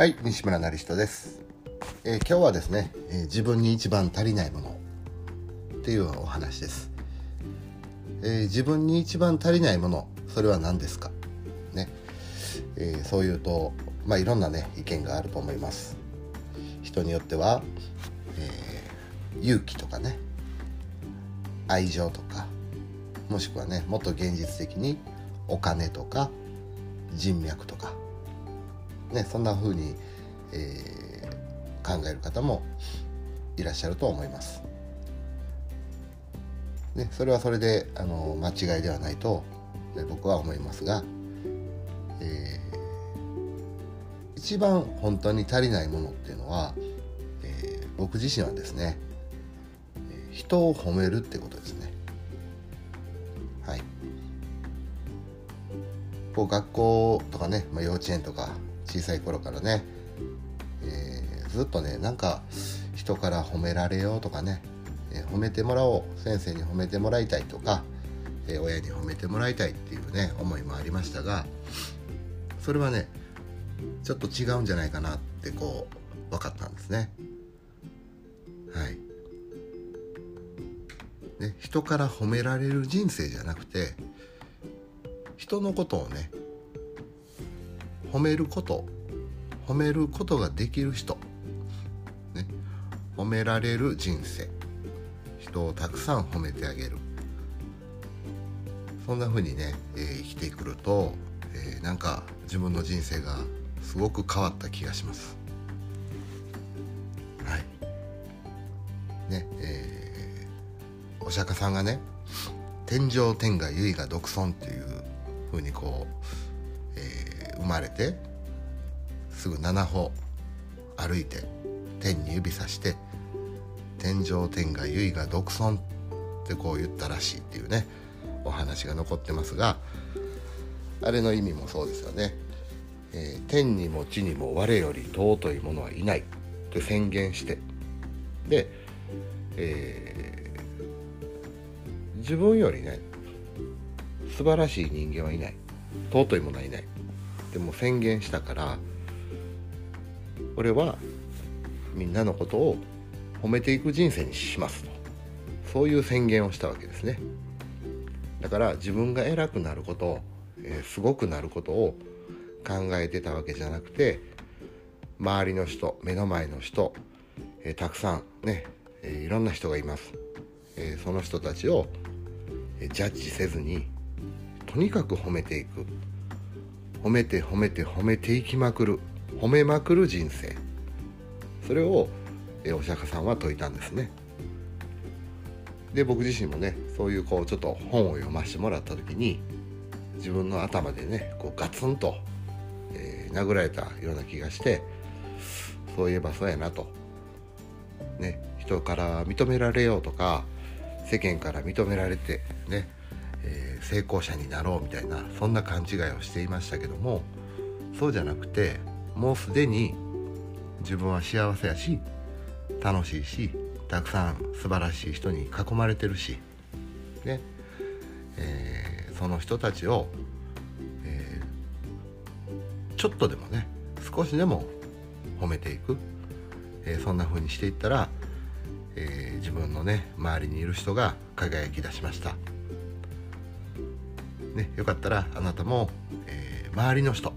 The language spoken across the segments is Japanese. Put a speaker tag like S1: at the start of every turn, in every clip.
S1: はい西村成人です、えー今日はですね、えー自分に一番足りないものっていうお話です、えー自分に一番足りないものそれは何ですか？ね、えそういうとまあいろんなね意見があると思います。人によっては、え勇気とかね愛情とかもしくはねもっと現実的にお金とか人脈とかねそんな風に、えー考える方もいらっしゃると思います。ね、それはそれであの間違いではないと僕は思いますが、えー一番本当に足りないものっていうのは、えー僕自身はですね人を褒めるってことですね。はい。こう学校とかね、まあ、幼稚園とか小さい頃からね、えーずっとねなんか人から褒められようとかね、えー褒めてもらおう。先生に褒めてもらいたいとか、えー親に褒めてもらいたいっていうね思いもありましたが。それはねちょっと違うんじゃないかなってこう分かったんですね。はい。ね、人から褒められる人生じゃなくて人のことをね褒めること褒めることができる人、ね、褒められる人生人をたくさん褒めてあげる。そんな風にね、えー生きてくると、えーなんか自分の人生がすごく変わった気がします。はい。ねえーお釈迦さんがね天上天下唯我独尊っていう風にこう、生まれてすぐ7歩歩いて天に指さして天上天下唯我独尊ってこう言ったらしいっていうねお話が残ってますがあれの意味もそうですよね、えー天にも地にも我より尊いものはいないって宣言してで、えー自分よりね素晴らしい人間はいない。尊いものはいない。でも宣言したから俺はみんなのことを褒めていく人生にしますと。そういう宣言をしたわけですね。だから自分が偉くなることえーすごくなることを考えてたわけじゃなくて周りの人目の前の人、えーたくさんね、えーいろんな人がいます、えその人たちを、ジャッジせずにとにかく褒めていく。褒めて褒めて褒めていきまくる褒めまくる人生。それを、えお釈迦さんは説いたんですね。で僕自身もねそういうこうちょっと本を読ませてもらった時に自分の頭でねこうガツンと、えー殴られたような気がしてそういえばそうやなと。ね人から認められようとか世間から認められてね、えー成功者になろうみたいなそんな勘違いをしていましたけどもそうじゃなくてもうすでに自分は幸せやし楽しいしたくさん素晴らしい人に囲まれてるしね。えーその人たちを、えーちょっとでもね少しでも褒めていく、えーそんな風にしていったら、え自分のね周りにいる人が輝き出しました、ね、よかったらあなたも、えー周りの人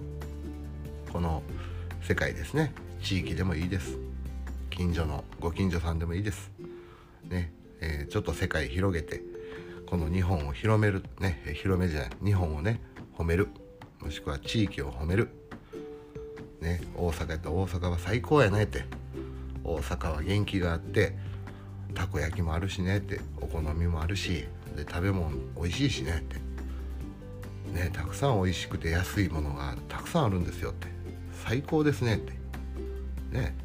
S1: この世界ですね地域でもいいです。近所のご近所さんでもいいです。ね、えーちょっと世界広げてこの日本を広めるね広めじゃない日本をね褒めるもしくは地域を褒める。ね大阪やった大阪は最高やねって大阪は元気があってたこ焼きもあるしねってお好みもあるしで食べ物美味しいしねって。ねたくさん美味しくて安いものがたくさんあるんですよって。最高ですねって。ね。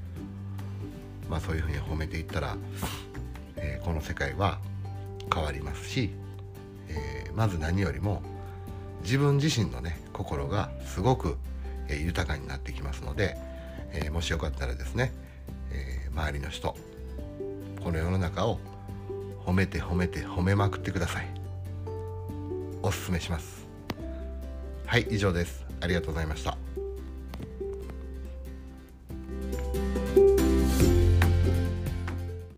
S1: まあそういうふうに褒めていったら、えーこの世界は変わりますし、えーまず何よりも自分自身のね心がすごく、えー豊かになってきますので、えもしよかったらですね、え周りの人この世の中を褒めて褒めて褒めまくってください。おすすめします。はい以上です。ありがとうございました。